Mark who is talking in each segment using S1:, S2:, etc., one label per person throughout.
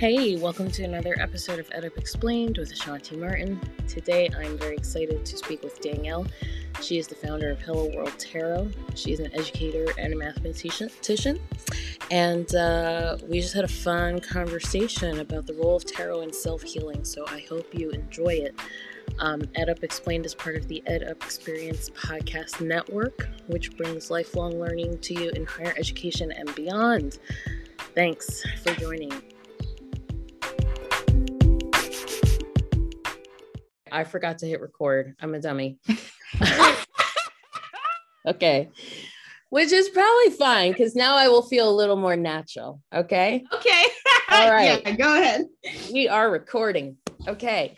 S1: Hey, welcome to another episode of EdUp Explained with Ashanti Martin. Today I'm very excited to speak with Danielle. She is the founder of Hello World Tarot. She's an educator and a mathematician. And uh, we just had a fun conversation about the role of tarot in self healing, so I hope you enjoy it. Um, EdUp Explained is part of the EdUp Experience Podcast Network, which brings lifelong learning to you in higher education and beyond. Thanks for joining. I forgot to hit record. I'm a dummy. okay. Which is probably fine because now I will feel a little more natural. Okay.
S2: Okay.
S1: All right.
S2: yeah, go ahead.
S1: We are recording. Okay.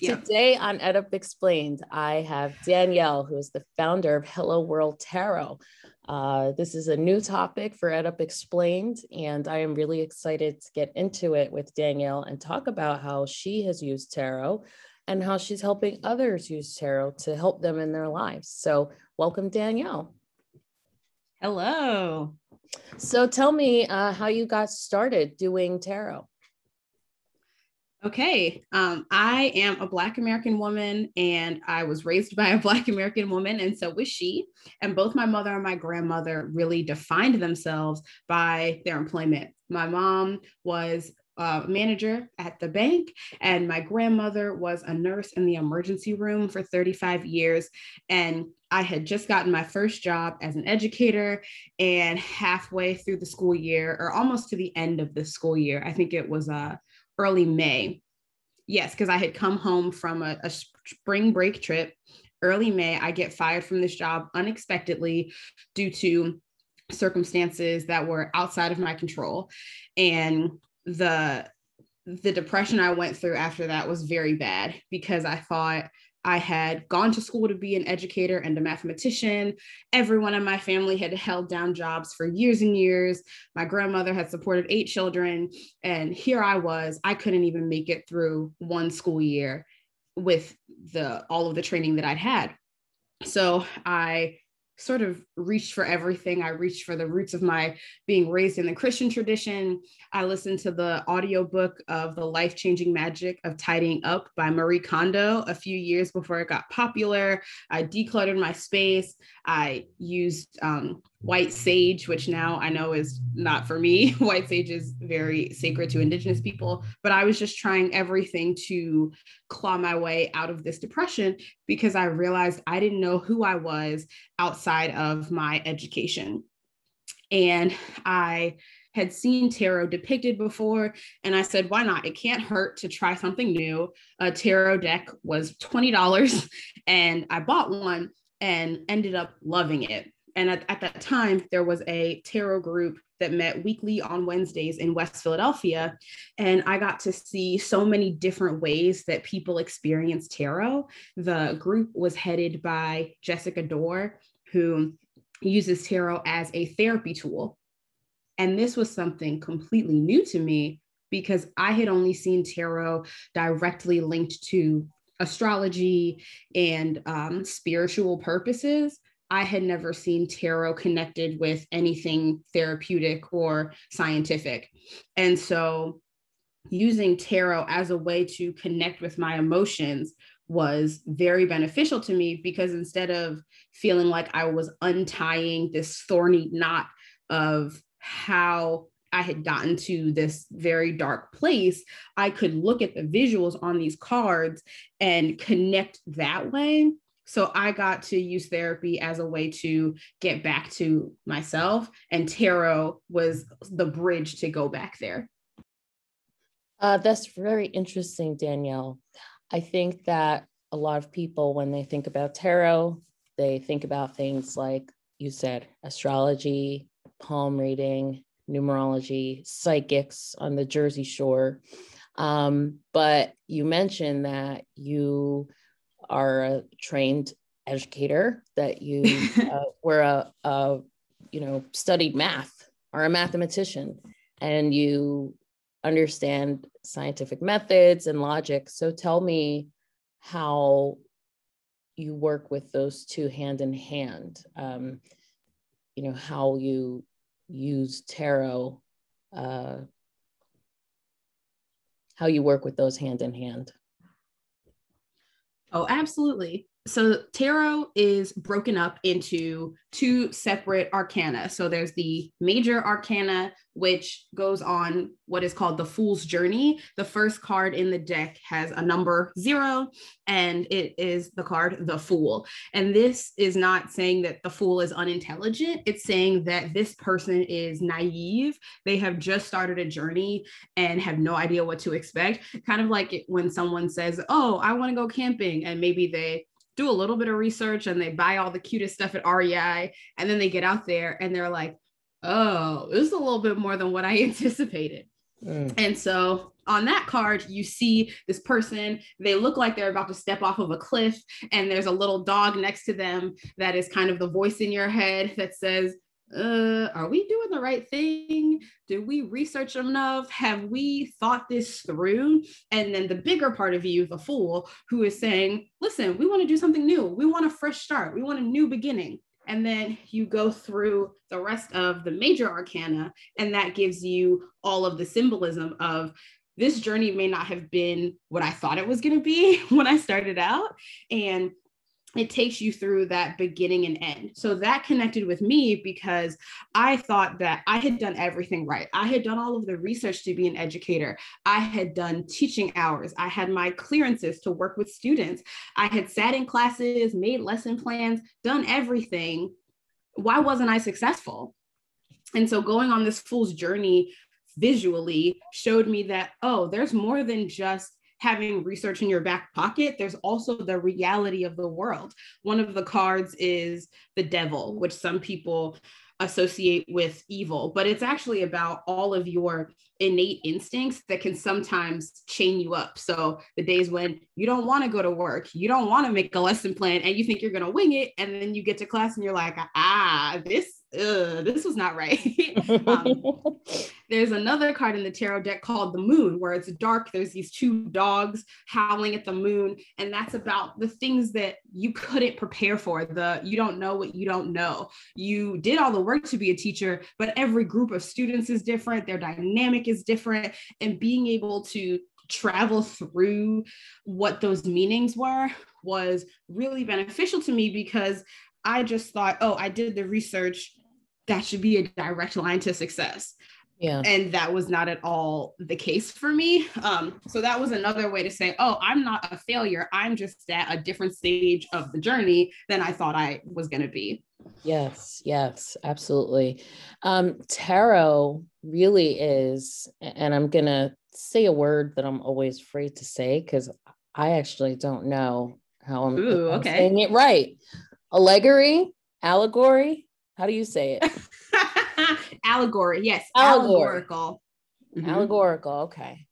S2: Yeah.
S1: Today on EdUp Explained, I have Danielle, who is the founder of Hello World Tarot. Uh, this is a new topic for EdUp Explained, and I am really excited to get into it with Danielle and talk about how she has used tarot and how she's helping others use tarot to help them in their lives. So, welcome, Danielle.
S2: Hello.
S1: So, tell me uh, how you got started doing tarot.
S2: Okay. Um, I am a Black American woman and I was raised by a Black American woman, and so was she. And both my mother and my grandmother really defined themselves by their employment. My mom was uh, manager at the bank, and my grandmother was a nurse in the emergency room for 35 years. And I had just gotten my first job as an educator, and halfway through the school year, or almost to the end of the school year, I think it was uh, early May. Yes, because I had come home from a, a spring break trip. Early May, I get fired from this job unexpectedly due to circumstances that were outside of my control. And the the depression I went through after that was very bad because I thought I had gone to school to be an educator and a mathematician. Everyone in my family had held down jobs for years and years. My grandmother had supported eight children. And here I was, I couldn't even make it through one school year with the all of the training that I'd had. So I sort of reached for everything. I reached for the roots of my being raised in the Christian tradition. I listened to the audiobook of The Life Changing Magic of Tidying Up by Marie Kondo a few years before it got popular. I decluttered my space. I used um, white sage, which now I know is not for me. white sage is very sacred to Indigenous people, but I was just trying everything to claw my way out of this depression because I realized I didn't know who I was outside of my education. And I had seen tarot depicted before, and I said, why not? It can't hurt to try something new. A tarot deck was $20, and I bought one and ended up loving it and at, at that time, there was a tarot group that met weekly on Wednesdays in West Philadelphia. And I got to see so many different ways that people experience tarot. The group was headed by Jessica Dore, who uses tarot as a therapy tool. And this was something completely new to me because I had only seen tarot directly linked to astrology and um, spiritual purposes. I had never seen tarot connected with anything therapeutic or scientific. And so using tarot as a way to connect with my emotions was very beneficial to me because instead of feeling like I was untying this thorny knot of how I had gotten to this very dark place, I could look at the visuals on these cards and connect that way so I got to use therapy as a way to get back to myself, and tarot was the bridge to go back there.
S1: Uh, that's very interesting, Danielle. I think that a lot of people, when they think about tarot, they think about things like you said astrology, palm reading, numerology, psychics on the Jersey Shore. Um, but you mentioned that you are a trained educator, that you uh, were a, a, you know, studied math, are a mathematician, and you understand scientific methods and logic. So tell me how you work with those two hand in hand. Um, you know, how you use tarot uh, how you work with those hand in hand.
S2: Oh, absolutely so tarot is broken up into two separate arcana. So there's the major arcana, which goes on what is called the Fool's Journey. The first card in the deck has a number zero, and it is the card the Fool. And this is not saying that the Fool is unintelligent, it's saying that this person is naive. They have just started a journey and have no idea what to expect. Kind of like when someone says, Oh, I want to go camping, and maybe they do a little bit of research and they buy all the cutest stuff at REI and then they get out there and they're like, oh, this is a little bit more than what I anticipated. Mm. And so on that card, you see this person, they look like they're about to step off of a cliff, and there's a little dog next to them that is kind of the voice in your head that says, uh, are we doing the right thing? Did we research enough? Have we thought this through? And then the bigger part of you, the fool, who is saying, listen, we want to do something new. We want a fresh start. We want a new beginning. And then you go through the rest of the major arcana, and that gives you all of the symbolism of this journey may not have been what I thought it was going to be when I started out. And it takes you through that beginning and end. So that connected with me because I thought that I had done everything right. I had done all of the research to be an educator. I had done teaching hours. I had my clearances to work with students. I had sat in classes, made lesson plans, done everything. Why wasn't I successful? And so going on this fool's journey visually showed me that, oh, there's more than just having research in your back pocket, there's also the reality of the world. One of the cards is the devil, which some people associate with evil, but it's actually about all of your innate instincts that can sometimes chain you up. So the days when you don't want to go to work, you don't want to make a lesson plan, and you think you're going to wing it, and then you get to class and you're like, ah, this this was not right. um, there's another card in the tarot deck called the moon, where it's dark. There's these two dogs howling at the moon, and that's about the things that you couldn't prepare for. The you don't know what you don't know. You did all the work to be a teacher, but every group of students is different. Their dynamic is different, and being able to travel through what those meanings were was really beneficial to me because I just thought, oh, I did the research that should be a direct line to success.
S1: Yeah.
S2: And that was not at all the case for me. Um, so that was another way to say, oh, I'm not a failure. I'm just at a different stage of the journey than I thought I was going to be.
S1: Yes, yes, absolutely. Um, tarot really is, and I'm going to say a word that I'm always afraid to say because I actually don't know how I'm,
S2: Ooh, I'm
S1: saying it right. Allegory, allegory, how do you say it?
S2: Allegory. Yes.
S1: Allegory.
S2: Allegorical.
S1: Mm-hmm. Allegorical. Okay.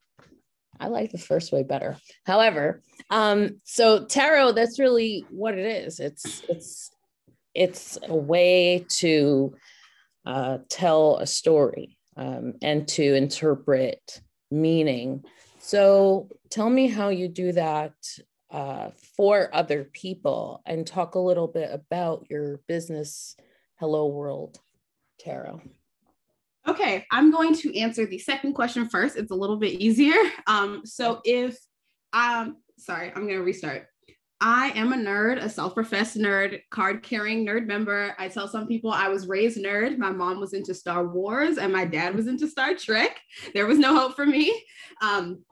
S1: I like the first way better. However, um, so tarot, that's really what it is. It's it's it's a way to uh, tell a story um, and to interpret meaning. So tell me how you do that uh, for other people and talk a little bit about your business Hello World Tarot?
S2: Okay, I'm going to answer the second question first. It's a little bit easier. Um, so if um sorry, I'm gonna restart. I am a nerd, a self-professed nerd, card-carrying nerd member. I tell some people I was raised nerd. My mom was into Star Wars and my dad was into Star Trek. There was no hope for me. Um,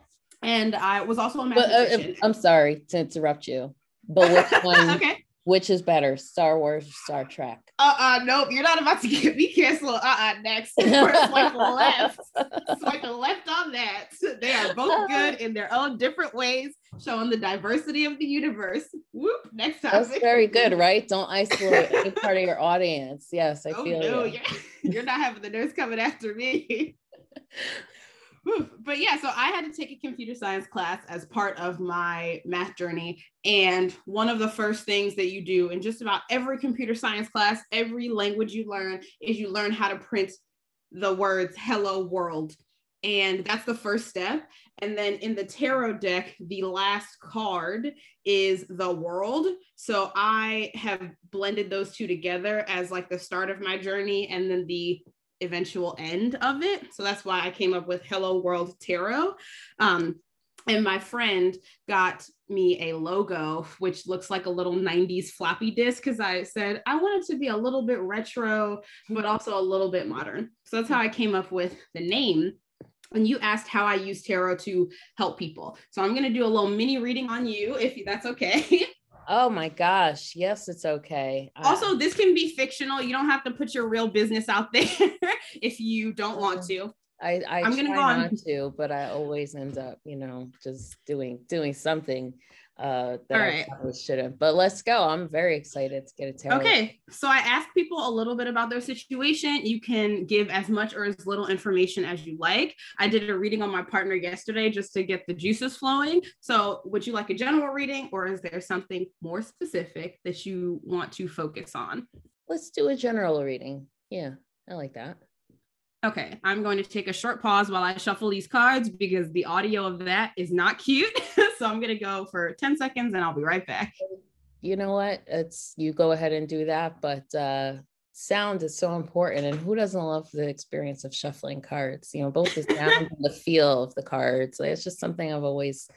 S2: and I was also a mathematician.
S1: But, uh, I'm sorry to interrupt you, but which one? okay. Which is better, Star Wars or Star Trek?
S2: Uh uh nope, you're not about to get me canceled. Uh uh next. swipe left. Swipe left on that. They are both good in their own different ways, showing the diversity of the universe. Whoop, next time.
S1: That's very good, right? Don't isolate any part of your audience. Yes, I oh, feel no,
S2: you. You're, you're not having the nurse coming after me but yeah, so I had to take a computer science class as part of my math journey. And one of the first things that you do in just about every computer science class, every language you learn, is you learn how to print the words hello world. And that's the first step. And then in the tarot deck, the last card is the world. So I have blended those two together as like the start of my journey. And then the eventual end of it. So that's why I came up with Hello World Tarot. Um, and my friend got me a logo which looks like a little 90s floppy disk because i said i wanted to be a little bit retro but also a little bit modern so that's how i came up with the name and you asked how i use tarot to help people so i'm going to do a little mini reading on you if that's okay
S1: oh my gosh yes it's okay.
S2: Also um, this can be fictional. You don't have to put your real business out there if you don't want to.
S1: I, I am gonna go on to, but I always end up, you know, just doing doing something uh that I probably shouldn't. But let's go. I'm very excited to get a tarot.
S2: Okay. So I asked people a little bit about their situation. You can give as much or as little information as you like. I did a reading on my partner yesterday just to get the juices flowing. So would you like a general reading or is there something more specific that you want to focus on?
S1: Let's do a general reading. Yeah, I like that.
S2: Okay, I'm going to take a short pause while I shuffle these cards because the audio of that is not cute. so I'm going to go for 10 seconds and I'll be right back.
S1: You know what? It's you go ahead and do that, but uh sound is so important and who doesn't love the experience of shuffling cards? You know, both the sound and the feel of the cards. Like, it's just something I've always,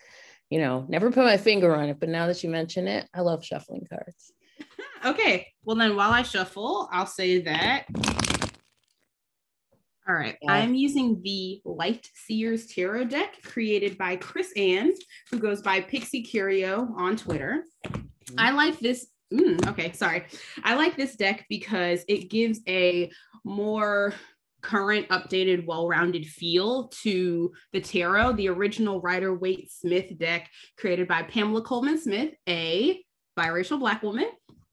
S1: you know, never put my finger on it, but now that you mention it, I love shuffling cards.
S2: okay. Well, then while I shuffle, I'll say that all right. Yeah. I'm using the Light Seers Tarot deck created by Chris Ann, who goes by Pixie Curio on Twitter. Mm-hmm. I like this. Mm, okay, sorry. I like this deck because it gives a more current, updated, well rounded feel to the tarot. The original Rider Waite Smith deck, created by Pamela Colman Smith, a biracial Black woman,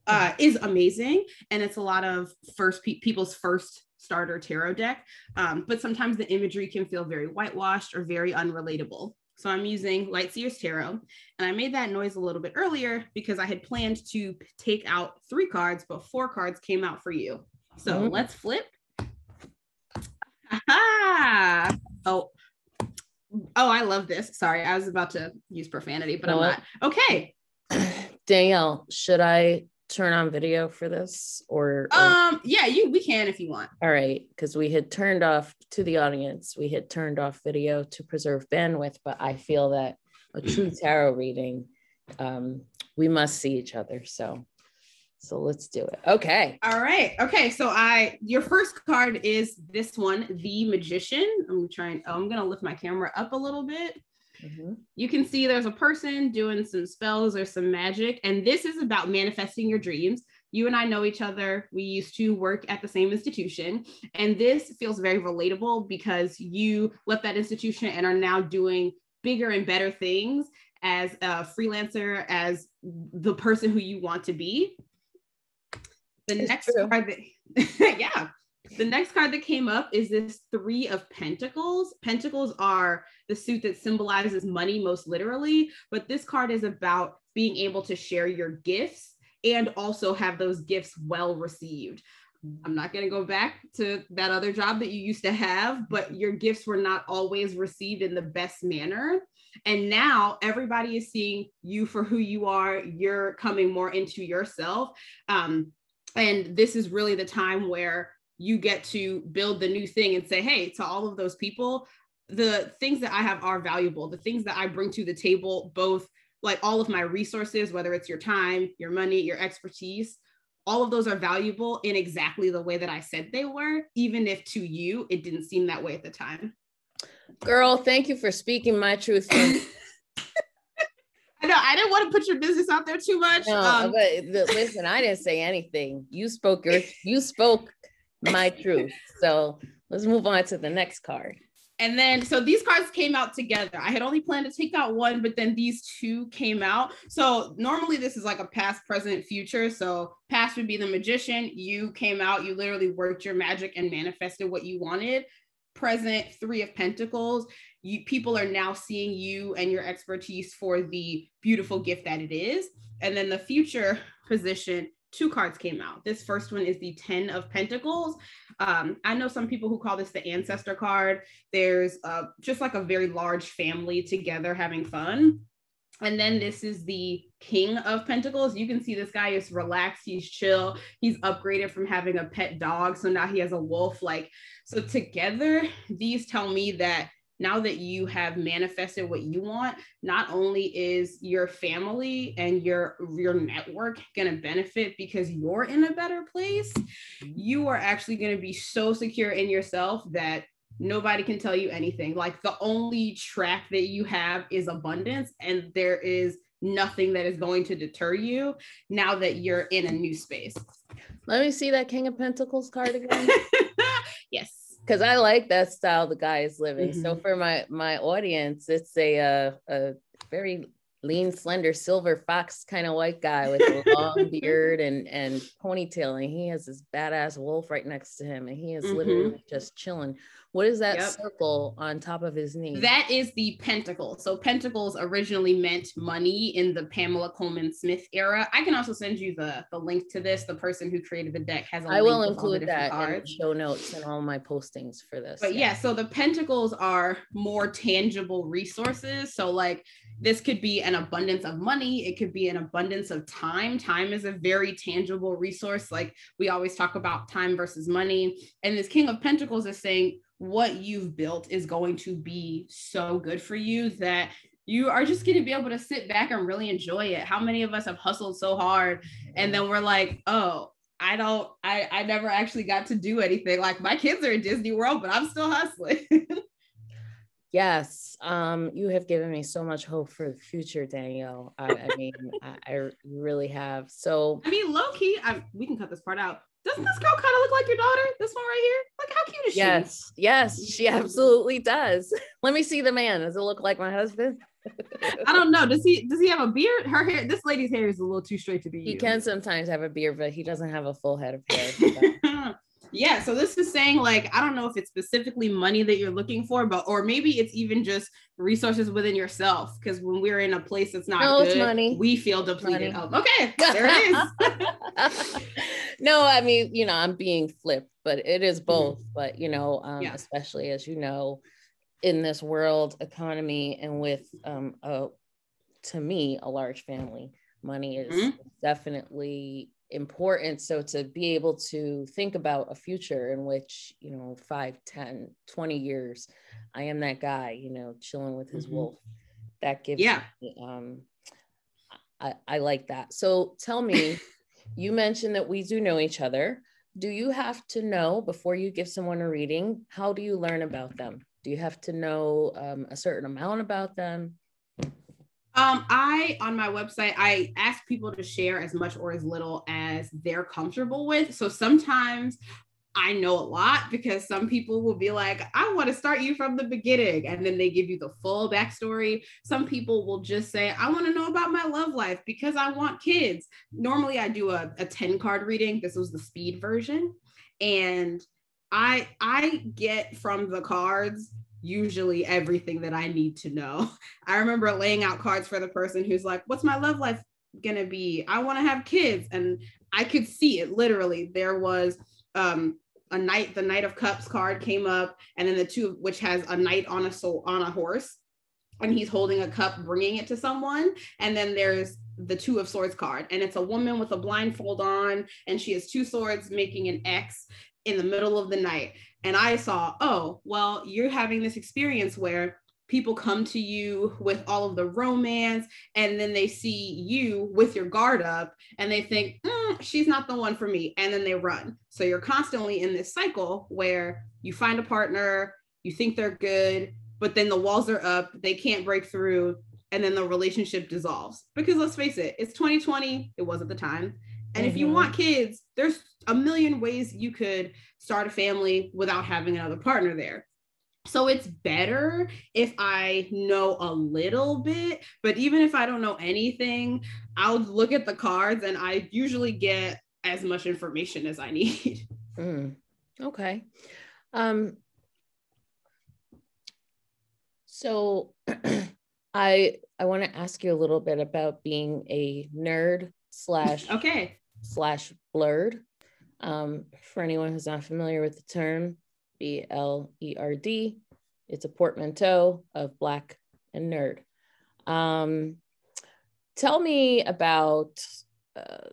S2: uh, is amazing. And it's a lot of first pe- people's first starter tarot deck, um, but sometimes the imagery can feel very whitewashed or very unrelatable. So I'm using Lightseers Tarot, and I made that noise a little bit earlier because I had planned to take out three cards, but four cards came out for you. So mm-hmm. let's flip. Aha! Oh, oh, I love this. Sorry, I was about to use profanity, but I'm not. Okay.
S1: Danielle, should I turn on video for this or,
S2: or... um yeah you we can if you want.
S1: All right because we had turned off to the audience. We had turned off video to preserve bandwidth but i feel that a true tarot reading um we must see each other. So so let's do it. Okay.
S2: All right. Okay so i your first card is this one the magician. I'm trying oh, i'm gonna lift my camera up a little bit Mm-hmm. You can see there's a person doing some spells or some magic, and this is about manifesting your dreams. You and I know each other. We used to work at the same institution, and this feels very relatable because you left that institution and are now doing bigger and better things as a freelancer, as the person who you want to be. The it's next true. card that, yeah, the next card that came up is this Three of Pentacles. Pentacles are the suit that symbolizes money most literally, but this card is about being able to share your gifts and also have those gifts well received. I'm not going to go back to that other job that you used to have, but your gifts were not always received in the best manner. And now everybody is seeing you for who you are. You're coming more into yourself. Um, and this is really the time where you get to build the new thing and say, hey, to all of those people, the things that I have are valuable. The things that I bring to the table, both like all of my resources, whether it's your time, your money, your expertise, all of those are valuable in exactly the way that I said they were, even if to you it didn't seem that way at the time.
S1: Girl, thank you for speaking my truth.
S2: I know I didn't want to put your business out there too much.
S1: No, um, but the, listen, I didn't say anything. You spoke your you spoke my truth. So let's move on to the next card.
S2: And then, so these cards came out together. I had only planned to take out one, but then these two came out. So normally this is like a past, present, future. So past would be the magician. You came out, you literally worked your magic and manifested what you wanted. Present, three of pentacles. You people are now seeing you and your expertise for the beautiful gift that it is. And then the future position two cards came out. This first one is the 10 of Pentacles. Um, I know some people who call this the ancestor card. There's uh, just like a very large family together having fun. And then this is the King of Pentacles. You can see this guy is relaxed, he's chill, he's upgraded from having a pet dog. So now he has a wolf. Like, so together, these tell me that now that you have manifested what you want, not only is your family and your your network going to benefit because you're in a better place, you are actually going to be so secure in yourself that nobody can tell you anything. Like the only track that you have is abundance and there is nothing that is going to deter you now that you're in a new space.
S1: Let me see that King of Pentacles card again. because I like that style the guy is living. Mm-hmm. So for my my audience, it's a uh, a very lean, slender, silver fox kind of white guy with a long beard and and ponytail, and he has this badass wolf right next to him, and he is mm-hmm. literally just chilling. What is that yep. circle on top of his knee?
S2: That is the pentacle. So pentacles originally meant money in the Pamela Colman Smith era. I can also send you the the link to this. The person who created the deck has a
S1: I will include that in show notes and all my postings for this.
S2: But yeah. yeah, so the pentacles are more tangible resources. So like this could be an abundance of money. It could be an abundance of time. Time is a very tangible resource. Like we always talk about time versus money. And this king of pentacles is saying what you've built is going to be so good for you that you are just going to be able to sit back and really enjoy it. How many of us have hustled so hard and then we're like oh I don't I I never actually got to do anything. Like my kids are in Disney World, but I'm still hustling.
S1: Yes, um, you have given me so much hope for the future, Danielle. I, I mean, I, I, really have. So,
S2: I mean, low key, I, we can cut this part out. Doesn't this girl kind of look like your daughter? This one right here? Like, how cute is
S1: she? Yes, yes, she absolutely does. Let me see the man. Does it look like my husband?
S2: I don't know. Does he does he have a beard? Her hair, this lady's hair is a little too straight to be.
S1: He you. can sometimes have a beard, but he doesn't have a full head of hair.
S2: yeah so this is saying like i don't know if it's specifically money that you're looking for but or maybe it's even just resources within yourself because when we're in a place that's not no, good money. we feel depleted oh, okay there it
S1: is no i mean you know i'm being flipped but it is mm-hmm. both mm-hmm. but you know um, yeah. especially as you know in this world economy and with um a to me a large family money is mm-hmm. definitely important. So to be able to think about a future in which you know 5 10 20 years i am that guy you know chilling with his mm-hmm. wolf that gives yeah. me, um I, I like that. So tell me you mentioned that we do know each other. Do you have to know before you give someone a reading how do you learn about them? Do you have to know um, a certain amount about them
S2: um, I on my website, I ask people to share as much or as little as they're comfortable with. So sometimes I know a lot because some people will be like, I want to start you from the beginning. And then they give you the full backstory. Some people will just say, I want to know about my love life because I want kids. Normally, I do a, a 10 card reading. This was the speed version. And I I get from the cards usually everything that I need to know. I remember laying out cards for the person who's like, What's my love life gonna be? I wanna have kids. And I could see it literally. There was um, a knight, the Knight of Cups card came up, and then the two, which has a knight on a soul on a horse, and he's holding a cup, bringing it to someone. And then there's the Two of Swords card, and it's a woman with a blindfold on, and she has two swords making an X in the middle of the night and I saw, oh, well, you're having this experience where people come to you with all of the romance and then they see you with your guard up and they think mm, she's not the one for me and then they run. So you're constantly in this cycle where you find a partner you think they're good but then the walls are up they can't break through and then the relationship dissolves. Because let's face it it's 2020 it wasn't the time and mm-hmm. if you mm-hmm. want kids there's a million ways you could start a family without having another partner there. So it's better if I know a little bit, but even if I don't know anything, I'll look at the cards and I usually get as much information as I need.
S1: Mm, okay. Um, so I I want to ask you a little bit about being a nerd slash
S2: okay
S1: slash blerd. Um, for anyone who's not familiar with the term, B L E R D, it's a portmanteau of black and nerd. Um, tell me about, uh,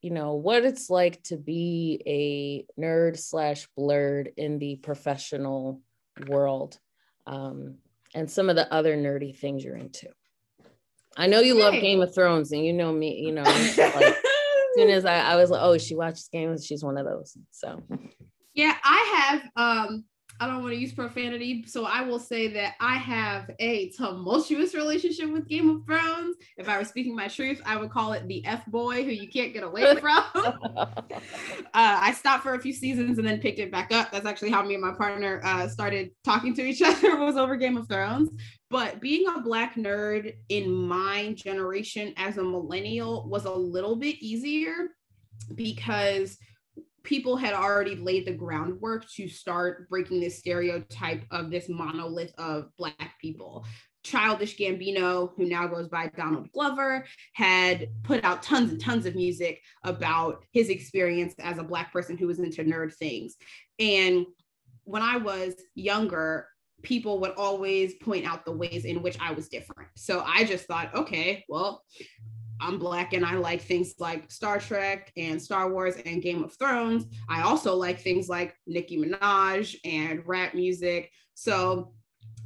S1: you know, what it's like to be a nerd slash blerd in the professional world. um, and some of the other nerdy things you're into. I know you love Game of Thrones, and you know me. You know, like, as soon as I, I was like, oh, she watches games. She's one of those. So,
S2: yeah, I have. Um, I don't want to use profanity, so I will say that I have a tumultuous relationship with Game of Thrones. If I were speaking my truth, I would call it the F boy who you can't get away from. uh, I stopped for a few seasons and then picked it back up. That's actually how me and my partner uh, started talking to each other was over Game of Thrones. But being a black nerd in my generation as a millennial was a little bit easier because people had already laid the groundwork to start breaking this stereotype of this monolith of black people. Childish gambino who now goes by donald glover had put out tons and tons of music about his experience as a black person who was into nerd things. And when i was younger people would always point out the ways in which i was different. So i just thought okay well I'm black and I like things like Star Trek and Star Wars and Game of Thrones. I also like things like Nicki Minaj and rap music. So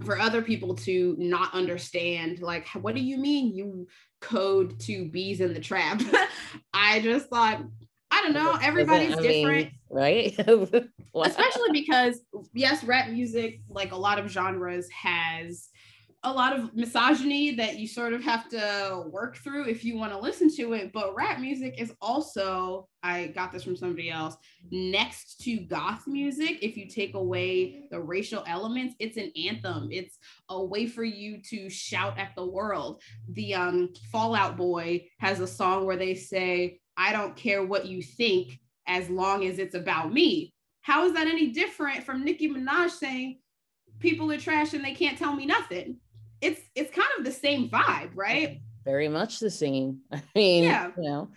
S2: for other people to not understand, like, what do you mean you code two bees in the trap? I just thought, I don't know, everybody's mean, different.
S1: right?
S2: Especially because, yes, rap music, like a lot of genres, has a lot of misogyny that you sort of have to work through if you want to listen to it. But rap music is also, I got this from somebody else, next to goth music. If you take away the racial elements, it's an anthem. It's a way for you to shout at the world. The um, Fall Out Boy has a song where they say, I don't care what you think as long as it's about me. How is that any different from Nicki Minaj saying, people are trash and they can't tell me nothing? It's it's kind of the same vibe, right?
S1: Very much the same. I mean, yeah. you know.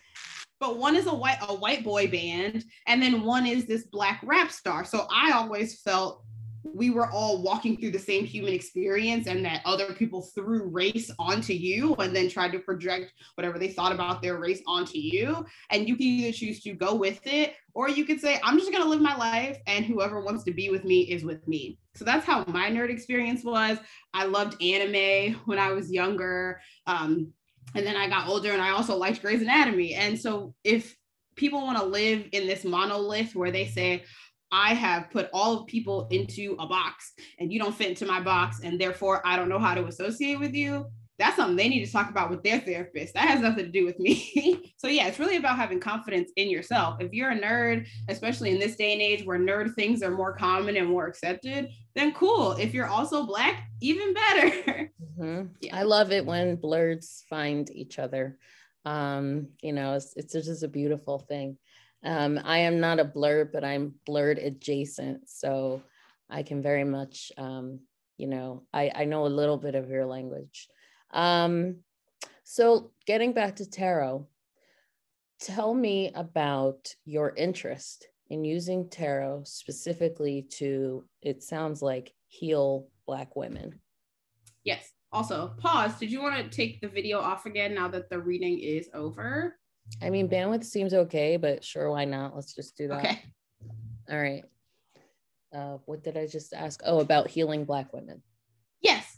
S2: But one is a white a white boy band, and then one is this black rap star. So I always felt we were all walking through the same human experience and that other people threw race onto you and then tried to project whatever they thought about their race onto you. And you can either choose to go with it or you could say i'm just going to live my life and whoever wants to be with me is with me. So that's how my nerd experience was. I loved anime when i was younger um, and then i got older and i also liked grey's anatomy. And so if people want to live in this monolith where they say I have put all of people into a box and you don't fit into my box and therefore I don't know how to associate with you. That's something they need to talk about with their therapist. That has nothing to do with me. so yeah, it's really about having confidence in yourself. If you're a nerd, especially in this day and age where nerd things are more common and more accepted, then cool. If you're also black, even better.
S1: Mm-hmm. Yeah. I love it when blerds find each other. Um, you know, it's, it's just a beautiful thing. Um, I am not a blerd, but I'm blerd adjacent. So I can very much, um, you know, I, I know a little bit of your language. Um, so getting back to tarot, tell me about your interest in using tarot specifically to, it sounds like, heal Black women.
S2: Yes. Also, pause. Did you want to take the video off again now that the reading is over?
S1: I mean, bandwidth seems okay, but sure, why not? Let's just do that. Okay. All right. Uh, what did I just ask? Oh, about healing Black women.
S2: Yes.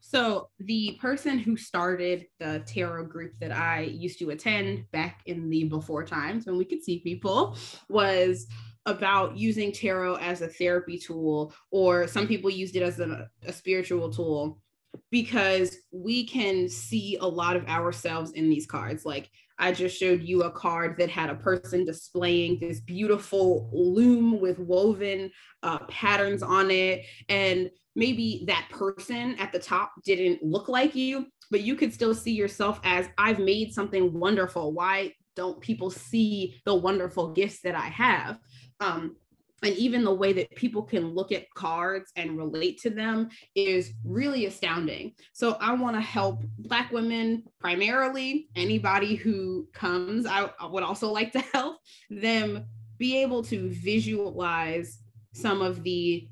S2: So, the person who started the tarot group that I used to attend back in the before times when we could see people was about using tarot as a therapy tool, or some people used it as a, a spiritual tool because we can see a lot of ourselves in these cards. Like I just showed you a card that had a person displaying this beautiful loom with woven uh, patterns on it. And maybe that person at the top didn't look like you, but you could still see yourself as I've made something wonderful. Why don't people see the wonderful gifts that I have? Um, and even the way that people can look at cards and relate to them is really astounding. So I want to help Black women primarily, anybody who comes, I, I, would also like to help them be able to visualize some of the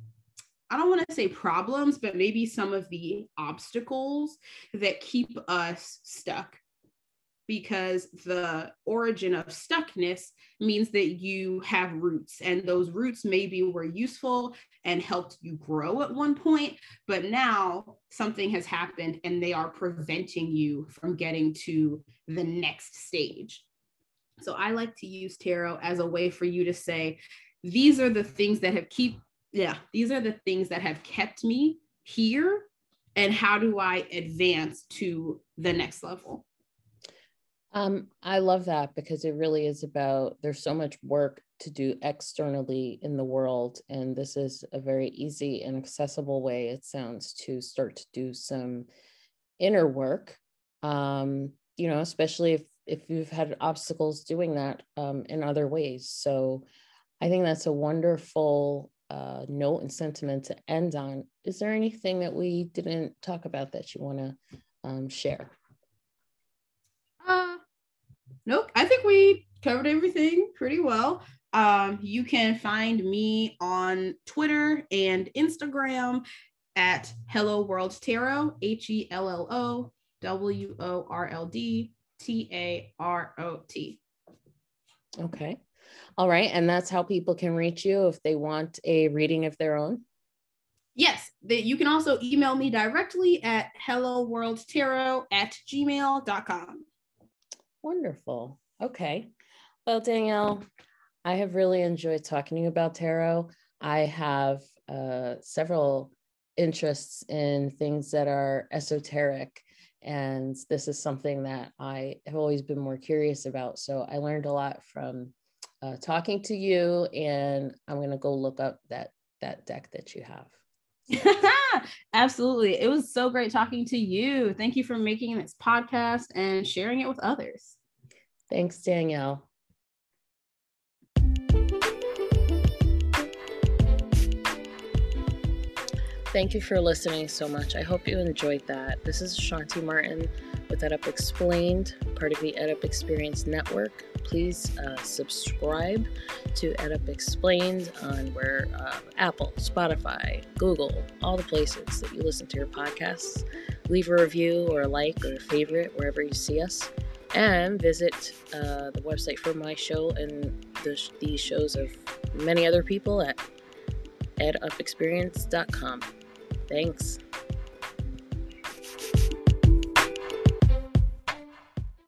S2: I don't want to say problems, but maybe some of the obstacles that keep us stuck because the origin of stuckness means that you have roots and those roots maybe were useful and helped you grow at one point but now something has happened and they are preventing you from getting to the next stage. So i like to use tarot as a way for you to say these are the things that have keep yeah these are the things that have kept me here and how do i advance to the next level
S1: um, I love that because it really is about there's so much work to do externally in the world. And this is a very easy and accessible way, it sounds, to start to do some inner work. Um, you know, especially if if you've had obstacles doing that um, in other ways. So I think that's a wonderful uh, note and sentiment to end on. Is there anything that we didn't talk about that you want to um, share?
S2: Nope. I think we covered everything pretty well. Um, you can find me on Twitter and Instagram at Hello World Tarot, H E L L O W O R L D T A R O T.
S1: Okay. All right. And that's how people can reach you if they want a reading of their own?
S2: Yes. That you can also email me directly at hello world tarot at gmail.com.
S1: Wonderful. Okay. Well, Danielle, I have really enjoyed talking to you about tarot. I have uh, several interests in things that are esoteric. And this is something that I have always been more curious about. So I learned a lot from uh, talking to you, and I'm going to go look up that that deck that you have.
S2: Absolutely. It was so great talking to you. Thank you for making this podcast and sharing it with others.
S1: Thanks, Danielle. Thank you for listening so much. I hope you enjoyed that. This is Shanti Martin with EdUp Explained, part of the EdUp Experience Network. Please uh, subscribe to EdUp Explained on where uh, Apple, Spotify, Google, all the places that you listen to your podcasts. Leave a review or a like or a favorite wherever you see us and visit uh, the website for my show and the, the shows of many other people at edupexperience.com. Thanks.